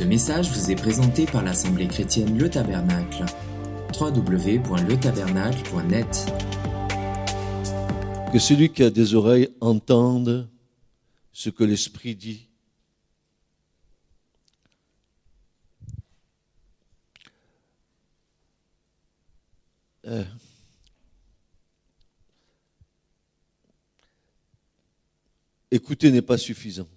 Ce message vous est présenté par l'Assemblée chrétienne Le Tabernacle. www.letabernacle.net Que celui qui a des oreilles entende ce que l'Esprit dit. Euh. Écouter n'est pas suffisant.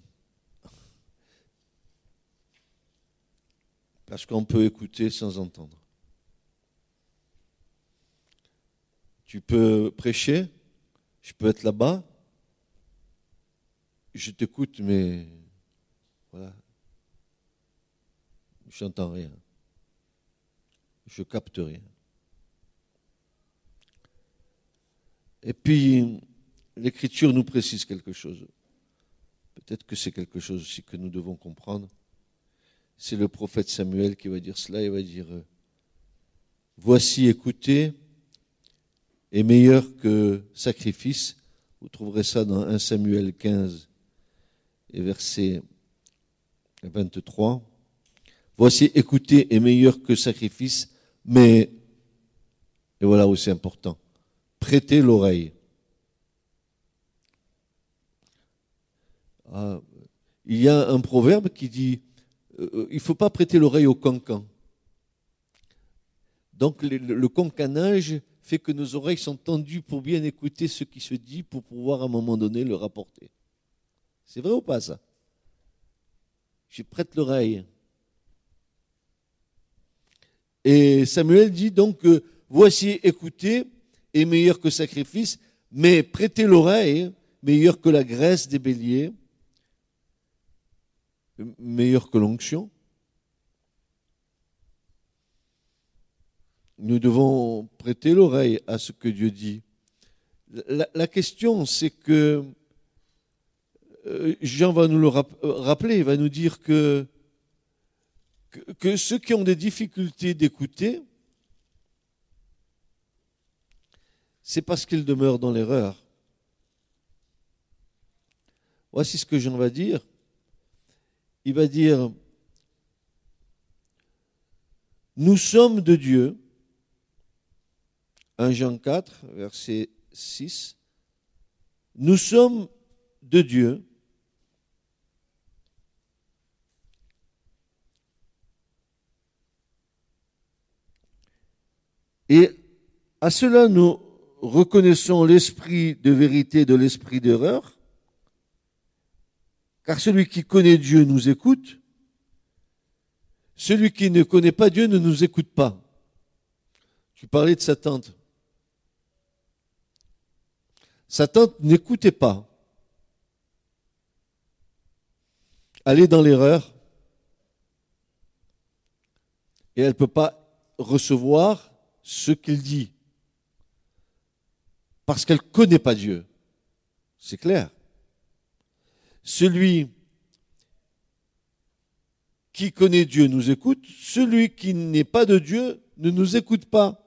Parce qu'on peut écouter sans entendre. Tu peux prêcher, je peux être là-bas, je t'écoute, mais voilà, je n'entends rien, je capte rien. Et puis, l'Écriture nous précise quelque chose. Peut-être que c'est quelque chose aussi que nous devons comprendre. C'est le prophète Samuel qui va dire cela. Il va dire euh, Voici, écoutez, est meilleur que sacrifice. Vous trouverez ça dans 1 Samuel 15 et verset 23. Voici, écoutez, est meilleur que sacrifice, mais, et voilà où c'est important, prêtez l'oreille. Ah, il y a un proverbe qui dit euh, il ne faut pas prêter l'oreille au cancan. Donc le, le, cancanage fait que nos oreilles sont tendues pour bien écouter ce qui se dit pour pouvoir à un moment donné le rapporter. C'est vrai ou pas ça? Je prête l'oreille. Et Samuel dit donc voici écouter est meilleur que sacrifice, mais prêter l'oreille meilleur que la graisse des béliers meilleur que l'onction. Nous devons prêter l'oreille à ce que Dieu dit. La, question, c'est que euh, Jean va nous le rappeler, il va nous dire que, que ceux qui ont des difficultés d'écouter, c'est parce qu'ils demeurent dans l'erreur. Voici ce que Jean va dire il va dire, nous sommes de Dieu, 1 Jean 4, verset 6, nous sommes de Dieu. Et à cela, nous reconnaissons l'esprit de vérité de l'esprit d'erreur. Car celui qui connaît Dieu nous écoute. Celui qui ne connaît pas Dieu ne nous écoute pas. Tu parlais de sa tante. Sa tante n'écoutait pas. Elle est dans l'erreur. Et elle ne peut pas recevoir ce qu'il dit. Parce qu'elle ne connaît pas Dieu. C'est clair. Celui qui connaît Dieu nous écoute, celui qui n'est pas de Dieu ne nous écoute pas.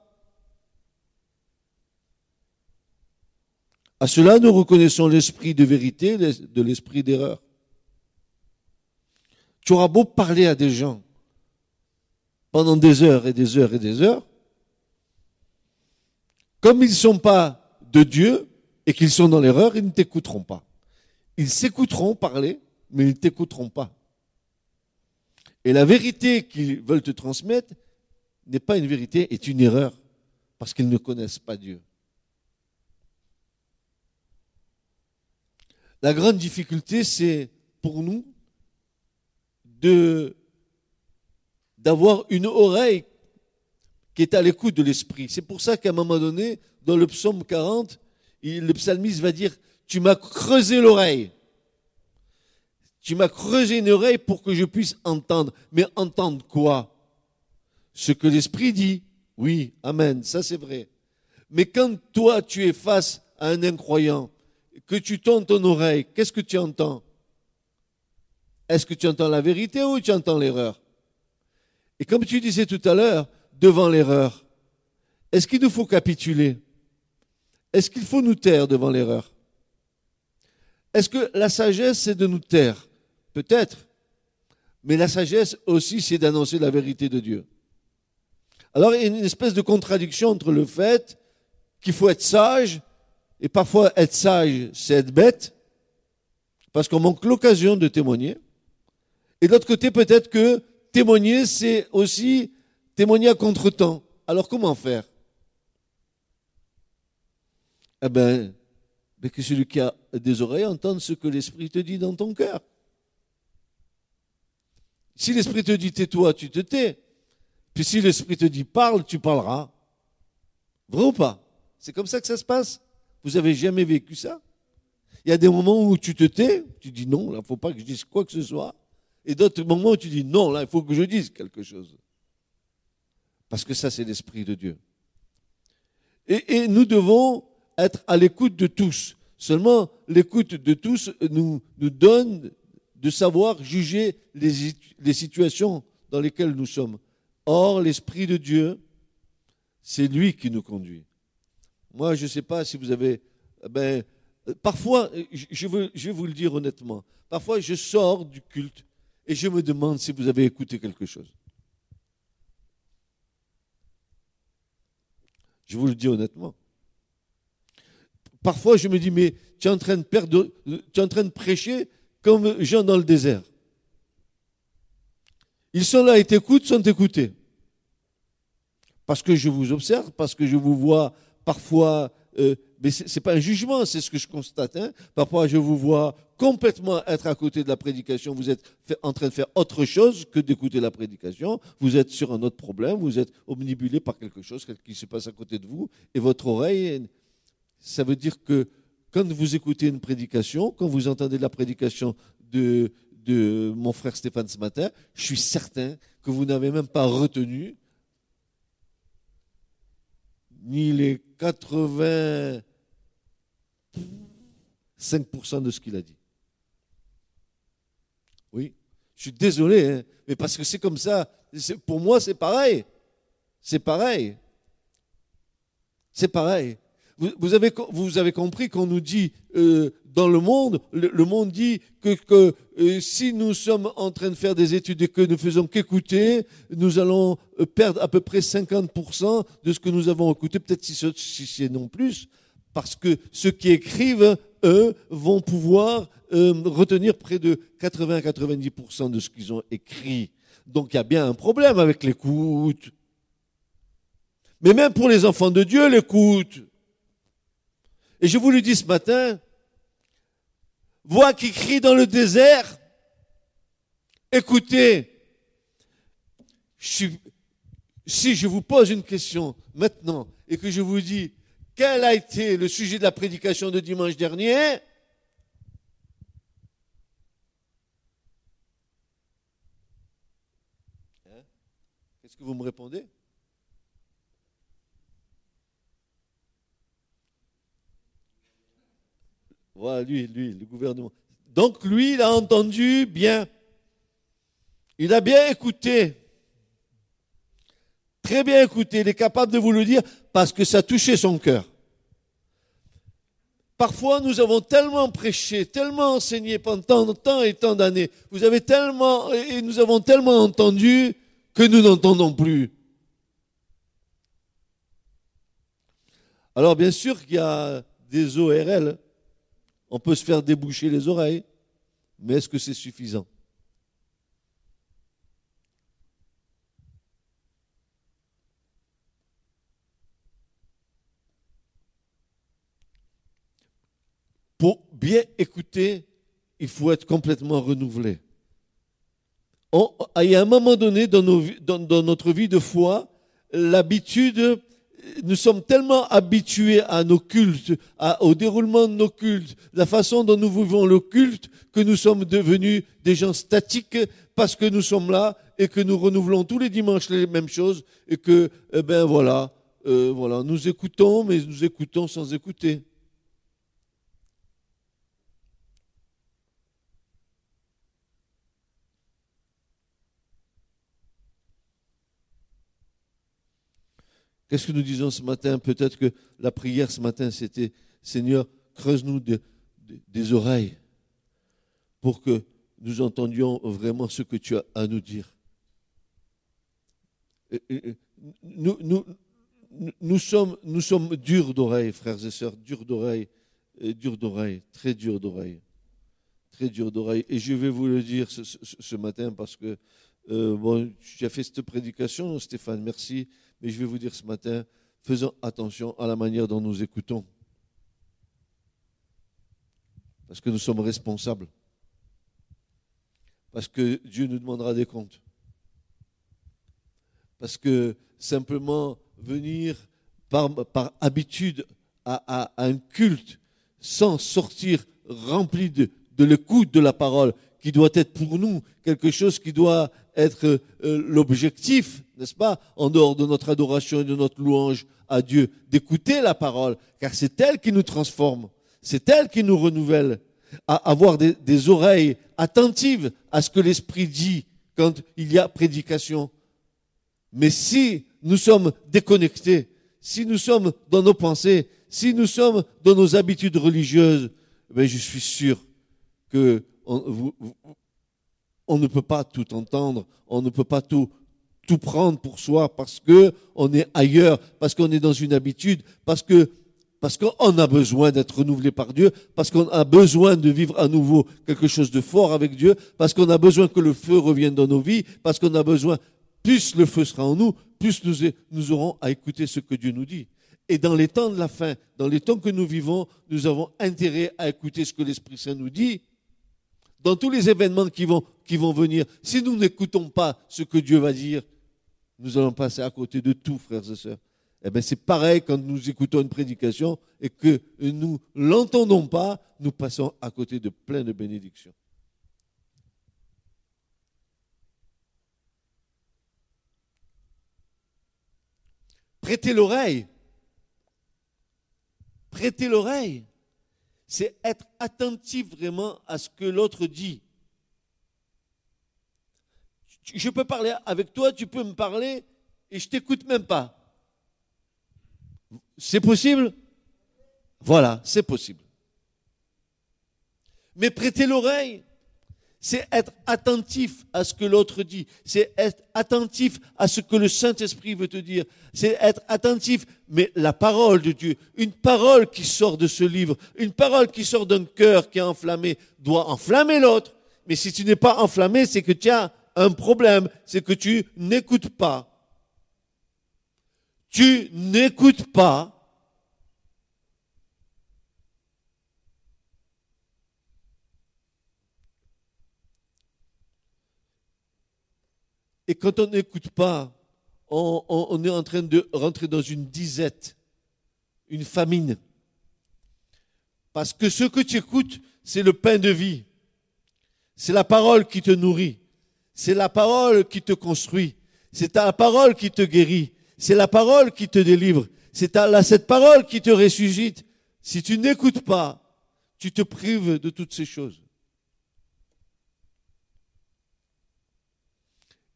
À cela, nous reconnaissons l'esprit de vérité de l'esprit d'erreur. Tu auras beau parler à des gens pendant des heures et des heures et des heures, comme ils ne sont pas de Dieu et qu'ils sont dans l'erreur, ils ne t'écouteront pas. Ils s'écouteront parler, mais ils ne t'écouteront pas. Et la vérité qu'ils veulent te transmettre n'est pas une vérité, est une erreur, parce qu'ils ne connaissent pas Dieu. La grande difficulté, c'est pour nous d'avoir une oreille qui est à l'écoute de l'esprit. C'est pour ça qu'à un moment donné, dans le psaume 40, le psalmiste va dire tu m'as creusé l'oreille. Tu m'as creusé une oreille pour que je puisse entendre. Mais entendre quoi? Ce que l'Esprit dit. Oui, Amen, ça c'est vrai. Mais quand toi tu es face à un incroyant, que tu tends ton oreille, qu'est-ce que tu entends? Est-ce que tu entends la vérité ou tu entends l'erreur? Et comme tu disais tout à l'heure, devant l'erreur, est-ce qu'il nous faut capituler? Est-ce qu'il faut nous taire devant l'erreur? Est-ce que la sagesse, c'est de nous taire Peut-être. Mais la sagesse aussi, c'est d'annoncer la vérité de Dieu. Alors il y a une espèce de contradiction entre le fait qu'il faut être sage, et parfois être sage, c'est être bête, parce qu'on manque l'occasion de témoigner. Et de l'autre côté, peut-être que témoigner, c'est aussi témoigner à contre-temps. Alors comment faire? Eh bien, que celui qui a des oreilles entende ce que l'Esprit te dit dans ton cœur. Si l'Esprit te dit tais-toi, tu te tais. Puis si l'Esprit te dit parle, tu parleras. Vrai ou pas? C'est comme ça que ça se passe? Vous avez jamais vécu ça? Il y a des moments où tu te tais, tu dis non, là, il ne faut pas que je dise quoi que ce soit. Et d'autres moments où tu dis non, là, il faut que je dise quelque chose. Parce que ça, c'est l'Esprit de Dieu. Et, nous devons être à l'écoute de tous. Seulement, l'écoute de tous nous, donne de savoir juger les, les situations dans lesquelles nous sommes. Or, l'Esprit de Dieu, c'est lui qui nous conduit. Moi, je ne sais pas si vous avez... Ben, parfois, je, veux, je vais vous le dire honnêtement, parfois je sors du culte et je me demande si vous avez écouté quelque chose. Je vous le dis honnêtement. Parfois, je me dis, mais tu es en train de, prêcher comme Jean dans le désert. Ils sont là et t'écoutent, sont écoutés. Parce que je vous observe, parce que je vous vois parfois euh, mais ce n'est pas un jugement, c'est ce que je constate. Hein. Parfois, je vous vois complètement être à côté de la prédication. Vous êtes en train de faire autre chose que d'écouter la prédication. Vous êtes sur un autre problème. Vous êtes omnibulé par quelque chose qui se passe à côté de vous. Et votre oreille, ça veut dire que quand vous écoutez une prédication, quand vous entendez la prédication de, mon frère Stéphane ce matin, je suis certain que vous n'avez même pas retenu ni les 80 5% de ce qu'il a dit. Oui, je suis désolé, hein, mais parce que c'est comme ça. Pour moi, c'est pareil. C'est pareil. C'est pareil. Vous, avez, vous avez compris qu'on nous dit euh, dans le monde, le, monde dit que, que euh, si nous sommes en train de faire des études et que nous faisons qu'écouter, nous allons euh, perdre à peu près 50% de ce que nous avons écouté, peut-être si, si c'est non plus, parce que ceux qui écrivent, eux, vont pouvoir euh, retenir près de 80-90% de ce qu'ils ont écrit. Donc il y a bien un problème avec l'écoute. Mais même pour les enfants de Dieu, l'écoute. Et je vous le dis ce matin, voix qui crie dans le désert, écoutez, si je vous pose une question maintenant et que je vous dis, quel a été le sujet de la prédication de dimanche dernier hein Qu'est-ce que vous me répondez? Voilà, lui, lui, le gouvernement. Donc lui, il a entendu bien. Il a bien écouté. Très bien écouté. Il est capable de vous le dire parce que ça touchait son cœur. Parfois, nous avons tellement prêché, tellement enseigné pendant tant et tant d'années. Vous avez tellement, et nous avons tellement entendu que nous n'entendons plus. Alors, bien sûr qu'il y a des ORL. On peut se faire déboucher les oreilles. Mais est-ce que c'est suffisant? pour bien écouter, il faut être complètement renouvelé. il y a un moment donné dans, notre vie de foi, l'habitude, nous sommes tellement habitués à nos cultes, au déroulement de nos cultes, la façon dont nous vivons le culte, que nous sommes devenus des gens statiques parce que nous sommes là et que nous renouvelons tous les dimanches les mêmes choses et que, eh ben voilà, euh, voilà, nous écoutons, mais nous écoutons sans écouter. Qu'est-ce que nous disons ce matin? Peut-être que la prière ce matin, c'était Seigneur, creuse-nous des oreilles pour que nous entendions vraiment ce que tu as à nous dire. Nous, nous, nous, sommes, nous sommes durs d'oreille, frères et sœurs, durs d'oreille, durs d'oreille, très durs d'oreille, très durs d'oreille. Et je vais vous le dire ce, matin parce que, euh, tu as fait cette prédication, Stéphane, merci, mais je vais vous dire ce matin, faisons attention à la manière dont nous écoutons. Parce que nous sommes responsables. Parce que Dieu nous demandera des comptes. Parce que simplement venir par, habitude à, un culte sans sortir rempli de l'écoute de la parole, qui doit être pour nous quelque chose qui doit être euh, l'objectif, n'est-ce pas, en dehors de notre adoration et de notre louange à Dieu, d'écouter la parole, car c'est elle qui nous transforme, c'est elle qui nous renouvelle, à avoir des, des oreilles attentives à ce que l'Esprit dit quand il y a prédication. Mais si nous sommes déconnectés, si nous sommes dans nos pensées, si nous sommes dans nos habitudes religieuses, ben je suis sûr que on, ne peut pas tout entendre, on ne peut pas tout, prendre pour soi parce que on est ailleurs, parce qu'on est dans une habitude, parce qu'on a besoin d'être renouvelé par Dieu, parce qu'on a besoin de vivre à nouveau quelque chose de fort avec Dieu, parce qu'on a besoin que le feu revienne dans nos vies, parce qu'on a besoin, plus le feu sera en nous, plus nous, nous aurons à écouter ce que Dieu nous dit. Et dans les temps de la fin, dans les temps que nous vivons, nous avons intérêt à écouter ce que l'Esprit Saint nous dit. Dans tous les événements qui vont, venir, si nous n'écoutons pas ce que Dieu va dire, nous allons passer à côté de tout, frères et sœurs. Eh bien, c'est pareil quand nous écoutons une prédication et que nous l'entendons pas, nous passons à côté de plein de bénédictions. Prêtez l'oreille. Prêtez l'oreille. C'est être attentif vraiment à ce que l'autre dit. Je peux parler avec toi, tu peux me parler et je t'écoute même pas. C'est possible? Voilà, c'est possible. Mais prêtez l'oreille, c'est être attentif à ce que l'autre dit, c'est être attentif à ce que le Saint-Esprit veut te dire, c'est être attentif, mais la parole de Dieu, une parole qui sort de ce livre, une parole qui sort d'un cœur qui est enflammé, doit enflammer l'autre. Mais si tu n'es pas enflammé, c'est que tu as un problème, c'est que tu n'écoutes pas. Tu n'écoutes pas Et quand on n'écoute pas, on, est en train de rentrer dans une disette, une famine. Parce que ce que tu écoutes, c'est le pain de vie. C'est la parole qui te nourrit. C'est la parole qui te construit. C'est la parole qui te guérit. C'est la parole qui te délivre. C'est cette parole qui te ressuscite. Si tu n'écoutes pas, tu te prives de toutes ces choses.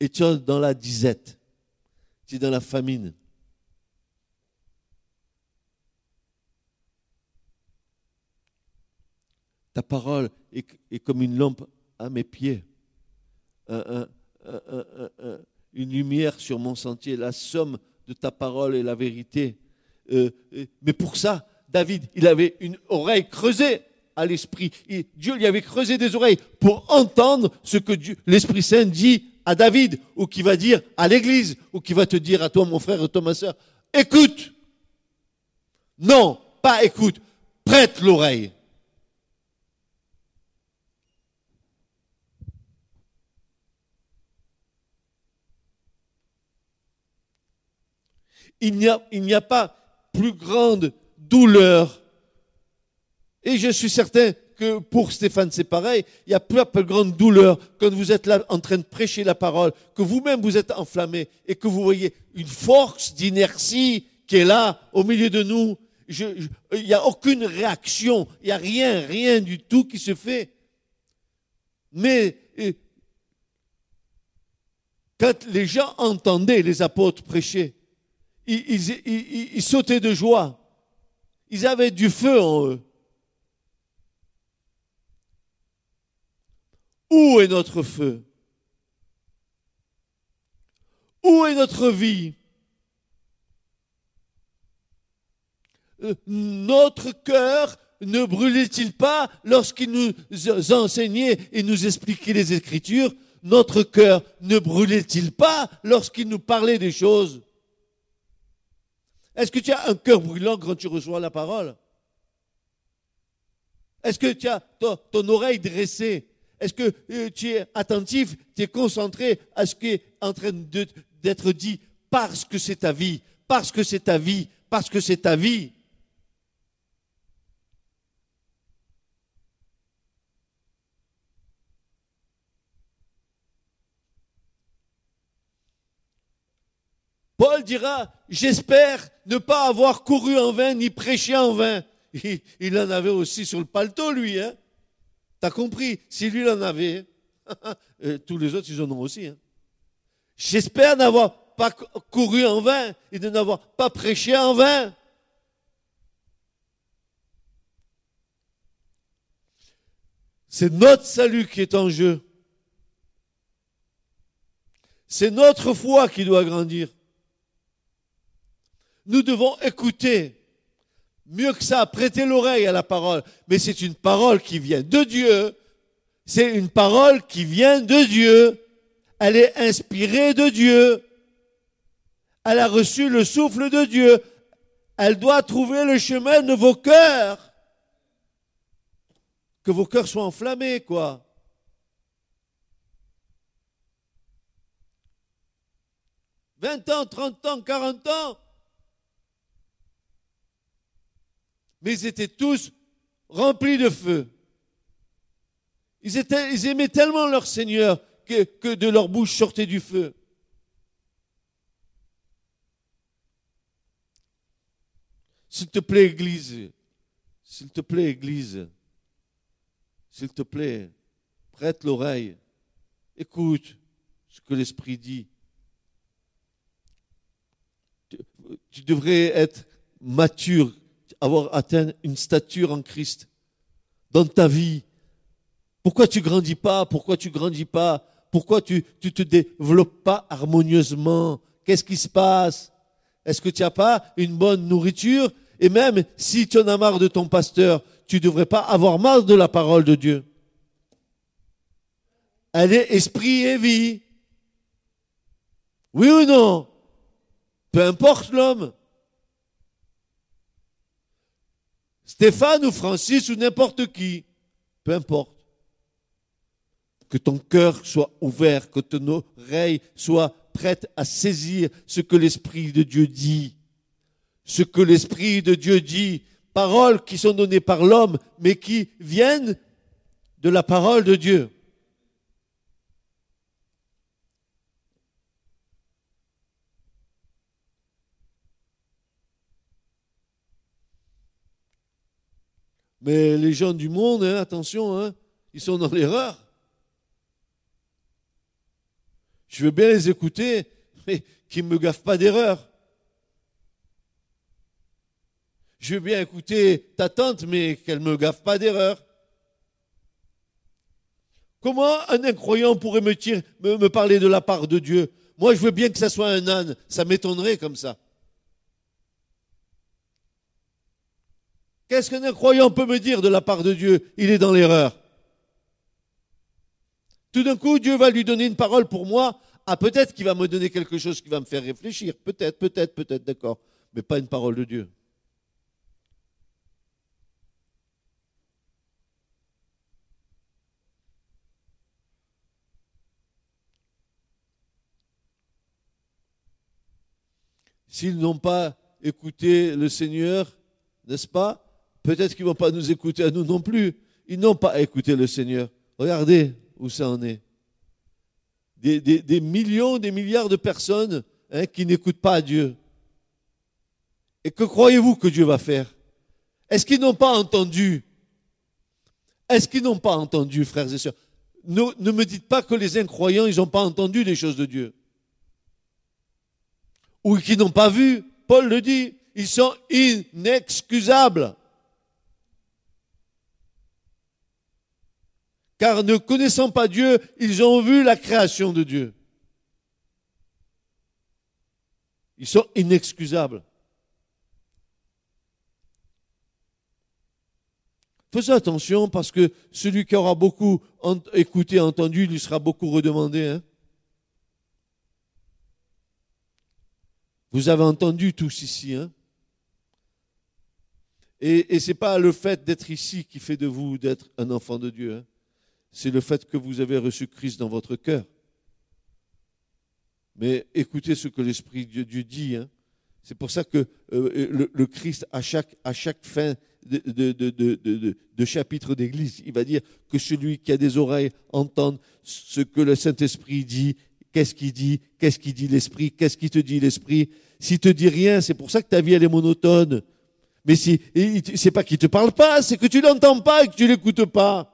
Et tu es dans la disette, tu es dans la famine. Ta parole est, comme une lampe à mes pieds, une lumière sur mon sentier. La somme de ta parole est la vérité. Euh, mais pour ça, David, il avait une oreille creusée à l'esprit. Dieu lui avait creusé des oreilles pour entendre ce que l'Esprit Saint dit à David ou qui va dire à l'église ou qui va te dire à toi, mon frère, et toi, ma soeur, écoute. Non, pas écoute. Prête l'oreille. Il n'y a, il n'y a pas plus grande douleur. Et je suis certain que pour Stéphane, c'est pareil. Il y a peu à peu grande douleur quand vous êtes là en train de prêcher la parole, que vous-même vous êtes enflammé et que vous voyez une force d'inertie qui est là au milieu de nous. il n'y a aucune réaction, il n'y a rien, rien du tout qui se fait. Mais quand les gens entendaient les apôtres prêcher, ils sautaient de joie. Ils avaient du feu en eux. Où est notre feu? Où est notre vie? Euh, Notre cœur ne brûlait-il pas lorsqu'il nous enseignait et nous expliquait les Écritures? Notre cœur ne brûlait-il pas lorsqu'il nous parlait des choses? Est-ce que tu as un cœur brûlant quand tu reçois la parole? Est-ce que tu as ton, ton oreille dressée? Est-ce que euh, tu es attentif, tu es concentré à ce qui est en train d'être dit parce que c'est ta vie, parce que c'est ta vie, parce que c'est ta vie? Paul dira, j'espère ne pas avoir couru en vain ni prêché en vain. Il, il en avait aussi sur le paletot, lui. Hein T'as compris? Si lui en avait, euh, tous les autres, ils en ont aussi. Hein. J'espère n'avoir pas cou- couru en vain et de n'avoir pas prêché en vain. C'est notre salut qui est en jeu. C'est notre foi qui doit grandir. Nous devons écouter. Mieux que ça, prêter l'oreille à la parole. Mais c'est une parole qui vient de Dieu. C'est une parole qui vient de Dieu. Elle est inspirée de Dieu. Elle a reçu le souffle de Dieu. Elle doit trouver le chemin de vos cœurs. Que vos cœurs soient enflammés, quoi. Vingt ans, trente ans, quarante ans. Mais ils étaient tous remplis de feu. Ils, aimaient tellement leur Seigneur que, de leur bouche sortait du feu. S'il te plaît, Église, s'il te plaît, Église, s'il te plaît, prête l'oreille, écoute ce que l'Esprit dit. Tu devrais être mature, avoir atteint une stature en Christ dans ta vie. Pourquoi tu grandis pas? Pourquoi tu grandis pas? Pourquoi tu ne te développes pas harmonieusement? Qu'est-ce qui se passe? Est-ce que tu n'as pas une bonne nourriture? Et même si tu en as marre de ton pasteur, tu ne devrais pas avoir marre de la parole de Dieu. Elle est esprit et vie. Oui ou non? Peu importe l'homme. Stéphane ou Francis ou n'importe qui. Peu importe. Que ton cœur soit ouvert, que ton oreille soit prête à saisir ce que l'Esprit de Dieu dit. Ce que l'Esprit de Dieu dit. Paroles qui sont données par l'homme, mais qui viennent de la parole de Dieu. Mais les gens du monde, hein, attention, hein, ils sont dans l'erreur. Je veux bien les écouter, mais qu'ils ne me gaffent pas d'erreur. Je veux bien écouter ta tante, mais qu'elle ne me gaffe pas d'erreur. Comment un incroyant pourrait me, me parler de la part de Dieu? Moi, je veux bien que ça soit un âne. Ça m'étonnerait comme ça. Qu'est-ce qu'un incroyant peut me dire de la part de Dieu? Il est dans l'erreur. Tout d'un coup, Dieu va lui donner une parole pour moi. Ah, peut-être qu'il va me donner quelque chose qui va me faire réfléchir. Peut-être, peut-être, peut-être, d'accord. Mais pas une parole de Dieu. S'ils n'ont pas écouté le Seigneur, n'est-ce pas? Peut-être qu'ils ne vont pas nous écouter à nous non plus. Ils n'ont pas écouté le Seigneur. Regardez où ça en est. Des, millions, des milliards de personnes hein, qui n'écoutent pas Dieu. Et que croyez-vous que Dieu va faire? Est-ce qu'ils n'ont pas entendu? Est-ce qu'ils n'ont pas entendu, frères et sœurs? Ne, ne me dites pas que les incroyants, ils n'ont pas entendu les choses de Dieu. Ou qu'ils n'ont pas vu. Paul le dit, ils sont inexcusables. Car ne connaissant pas Dieu, ils ont vu la création de Dieu. Ils sont inexcusables. Faisons attention parce que celui qui aura beaucoup écouté, entendu, lui sera beaucoup redemandé. Hein. Vous avez entendu tous ici. Hein et, ce n'est pas le fait d'être ici qui fait de vous d'être un enfant de Dieu. Hein. C'est le fait que vous avez reçu Christ dans votre cœur. Mais écoutez ce que l'Esprit de Dieu dit. Hein. C'est pour ça que euh, le, Christ, à chaque, à chaque fin de chapitre d'église, il va dire que celui qui a des oreilles entende ce que le Saint-Esprit dit. Qu'est-ce qu'il dit? Qu'est-ce qu'il dit l'Esprit? Qu'est-ce qu'il te dit l'Esprit? S'il te dit rien, c'est pour ça que ta vie elle est monotone. Mais si, c'est pas qu'il te parle pas, c'est que tu l'entends pas et que tu l'écoutes pas.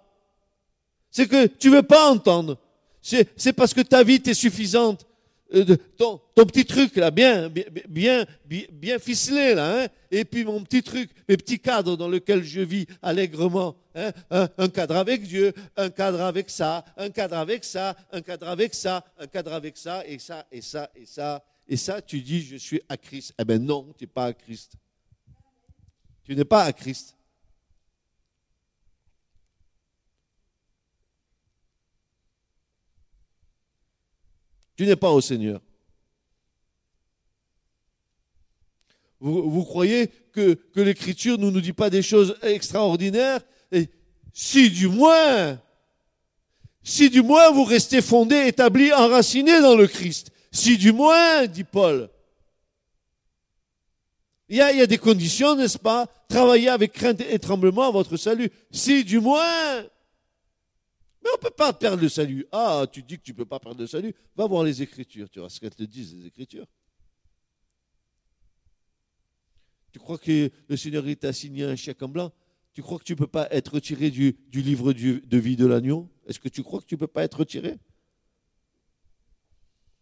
C'est que tu veux pas entendre. C'est parce que ta vie est suffisante. Euh, ton, petit truc là, bien, bien, bien, bien ficelé là, hein et puis mon petit truc, mes petits cadres dans lesquels je vis allègrement, hein un, cadre avec Dieu, un cadre avec ça, un cadre avec ça, un cadre avec ça, un cadre avec ça, et ça, et ça, et ça, et ça, tu dis je suis à Christ. Eh ben non, tu n'es pas à Christ. Tu n'es pas à Christ. Tu n'es pas au Seigneur. Vous, croyez que, l'Écriture ne nous dit pas des choses extraordinaires? Si du moins, si du moins vous restez fondé, établi, enraciné dans le Christ, si du moins, dit Paul, il y, a, il y a des conditions, n'est-ce pas? Travailler avec crainte et tremblement à votre salut. Si du moins, on ne peut pas perdre le salut. Ah, tu dis que tu ne peux pas perdre le salut. Va voir les Écritures. Tu vois ce qu'elles te disent, les Écritures. Tu crois que le Seigneur t'a signé un chèque en blanc? Tu crois que tu ne peux pas être retiré du, livre de vie de l'agneau? Est-ce que tu crois que tu ne peux pas être retiré?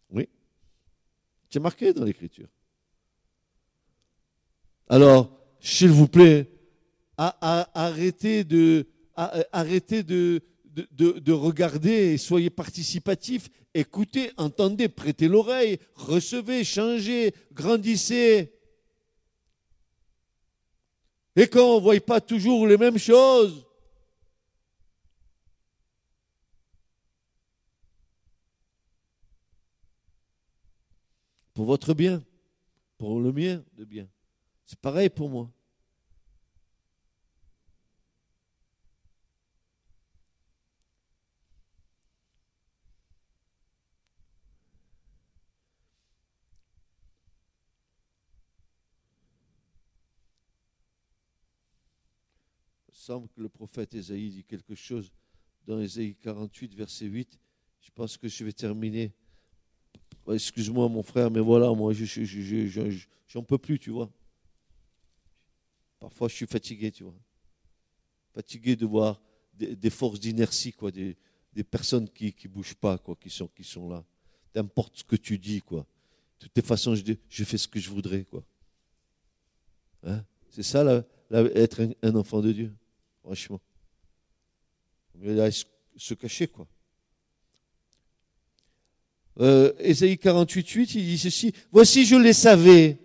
Oui. C'est marqué dans l'Écriture. Alors, s'il vous plaît, arrêtez de, arrêtez de, de, regarder soyez participatifs. Écoutez, entendez, prêtez l'oreille, recevez, changez, grandissez. Et quand on ne voit pas toujours les mêmes choses, pour votre bien, pour le mien de bien. C'est pareil pour moi. Semble que le prophète Ésaïe dit quelque chose dans Ésaïe 48, verset 8. Je pense que je vais terminer. Excuse-moi, mon frère, mais voilà, moi, je j'en peux plus, tu vois. Parfois, je suis fatigué, tu vois. Fatigué de voir des, forces d'inertie, quoi, des, personnes qui ne bougent pas, quoi, qui sont, qui sont là. N'importe ce que tu dis, quoi. De toutes les façons, je, je fais ce que je voudrais, quoi. Hein? C'est ça, être un enfant de Dieu? Franchement. Il se cacher, quoi. Euh, Ésaïe 48, 8, il dit ceci Voici, je les savais.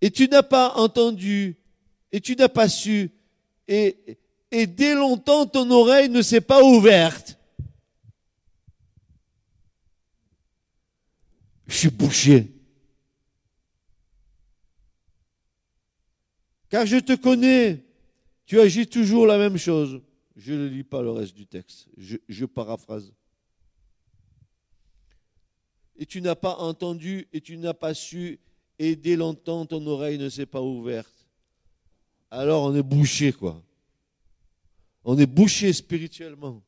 Et tu n'as pas entendu, et tu n'as pas su, et, et dès longtemps ton oreille ne s'est pas ouverte. Je suis bouché. Car je te connais, tu agis toujours la même chose. Je ne lis pas le reste du texte, je, paraphrase. Et tu n'as pas entendu, et tu n'as pas su, et dès longtemps ton oreille ne s'est pas ouverte. Alors on est bouché, quoi. On est bouché spirituellement.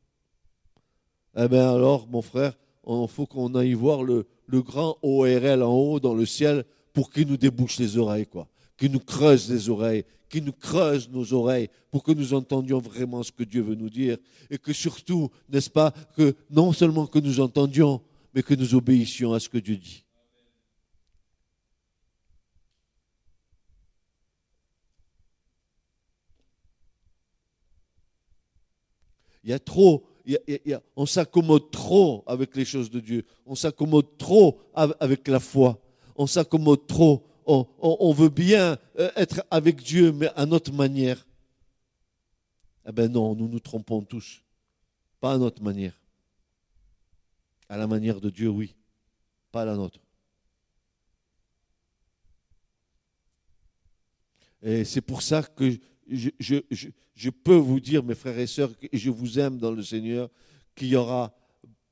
Eh bien alors, mon frère, il faut qu'on aille voir le, le grand ORL en haut dans le ciel pour qu'il nous débouche les oreilles, quoi qui nous creuse les oreilles, qui nous creuse nos oreilles pour que nous entendions vraiment ce que Dieu veut nous dire. Et que surtout, n'est-ce pas, que non seulement que nous entendions, mais que nous obéissions à ce que Dieu dit. Il y a trop, on s'accommode trop avec les choses de Dieu. On s'accommode trop avec la foi. On s'accommode trop. On, veut bien euh, être avec Dieu, mais à notre manière. Eh bien non, nous nous trompons tous. Pas à notre manière. À la manière de Dieu, oui. Pas à la nôtre. Et c'est pour ça que je, peux vous dire, mes frères et sœurs, que je vous aime dans le Seigneur, qu'il y aura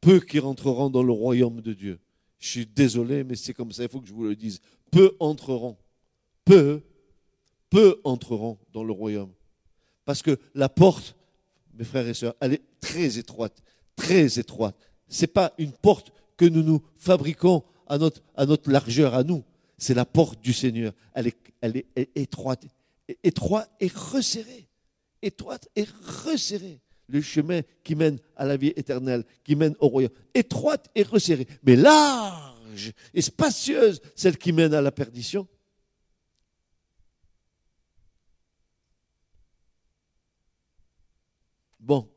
peu qui rentreront dans le royaume de Dieu. Je suis désolé, mais c'est comme ça, il faut que je vous le dise. Peu entreront. Peu, peu entreront dans le royaume. Parce que la porte, mes frères et sœurs, elle est très étroite, très étroite. Ce n'est pas une porte que nous nous fabriquons à notre, largeur, à nous. C'est la porte du Seigneur. Elle est, elle est étroite étroit et resserré. Étroite et resserré. Le chemin qui mène à la vie éternelle, qui mène au royaume. Étroite et resserrée. Mais large et spacieuse, celle qui mène à la perdition. Bon,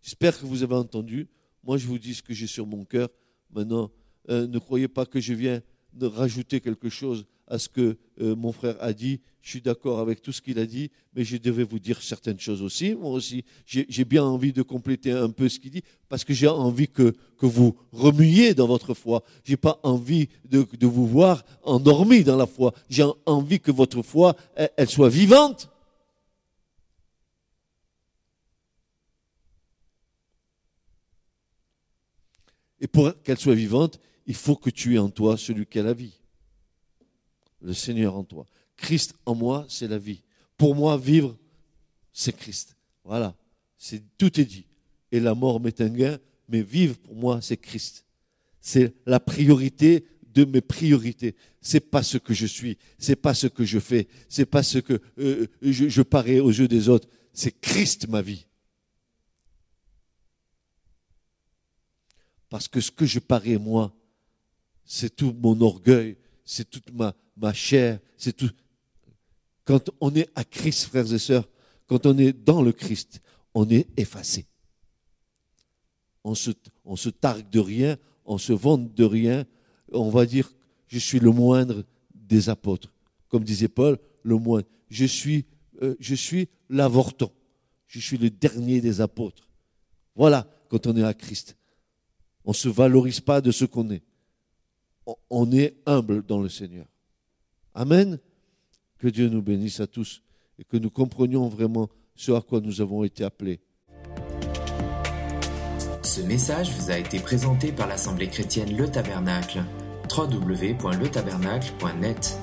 j'espère que vous avez entendu. Moi, je vous dis ce que j'ai sur mon cœur. Maintenant, euh, ne croyez pas que je viens de rajouter quelque chose à ce que euh, mon frère a dit. Je suis d'accord avec tout ce qu'il a dit, mais je devais vous dire certaines choses aussi. Moi aussi, j'ai bien envie de compléter un peu ce qu'il dit, parce que j'ai envie que, que vous remuiez dans votre foi. J'ai pas envie de, de, vous voir endormi dans la foi. J'ai envie que votre foi, elle soit vivante. Et pour qu'elle soit vivante, il faut que tu aies en toi celui qui a la vie le Seigneur en toi. Christ en moi, c'est la vie. Pour moi, vivre, c'est Christ. Voilà. Tout est dit. Et la mort m'est un gain, mais vivre pour moi, c'est Christ. C'est la priorité de mes priorités. C'est pas ce que je suis, c'est pas ce que je fais, c'est pas ce que euh, je, je parais aux yeux des autres. C'est Christ ma vie. Parce que ce que je parais moi, c'est tout mon orgueil, c'est toute ma, ma chair, c'est tout. Quand on est à Christ, frères et sœurs, quand on est dans le Christ, on est effacé. On se, on se targue de rien, on se vante de rien. On va dire, je suis le moindre des apôtres. Comme disait Paul, le moindre. Je suis, euh, je suis l'avorton. Je suis le dernier des apôtres. Voilà, quand on est à Christ. On ne se valorise pas de ce qu'on est. On est humble dans le Seigneur. Amen. Que Dieu nous bénisse à tous et que nous comprenions vraiment ce à quoi nous avons été appelés. Ce message vous a été présenté par l'Assemblée chrétienne Le Tabernacle. www.letabernacle.net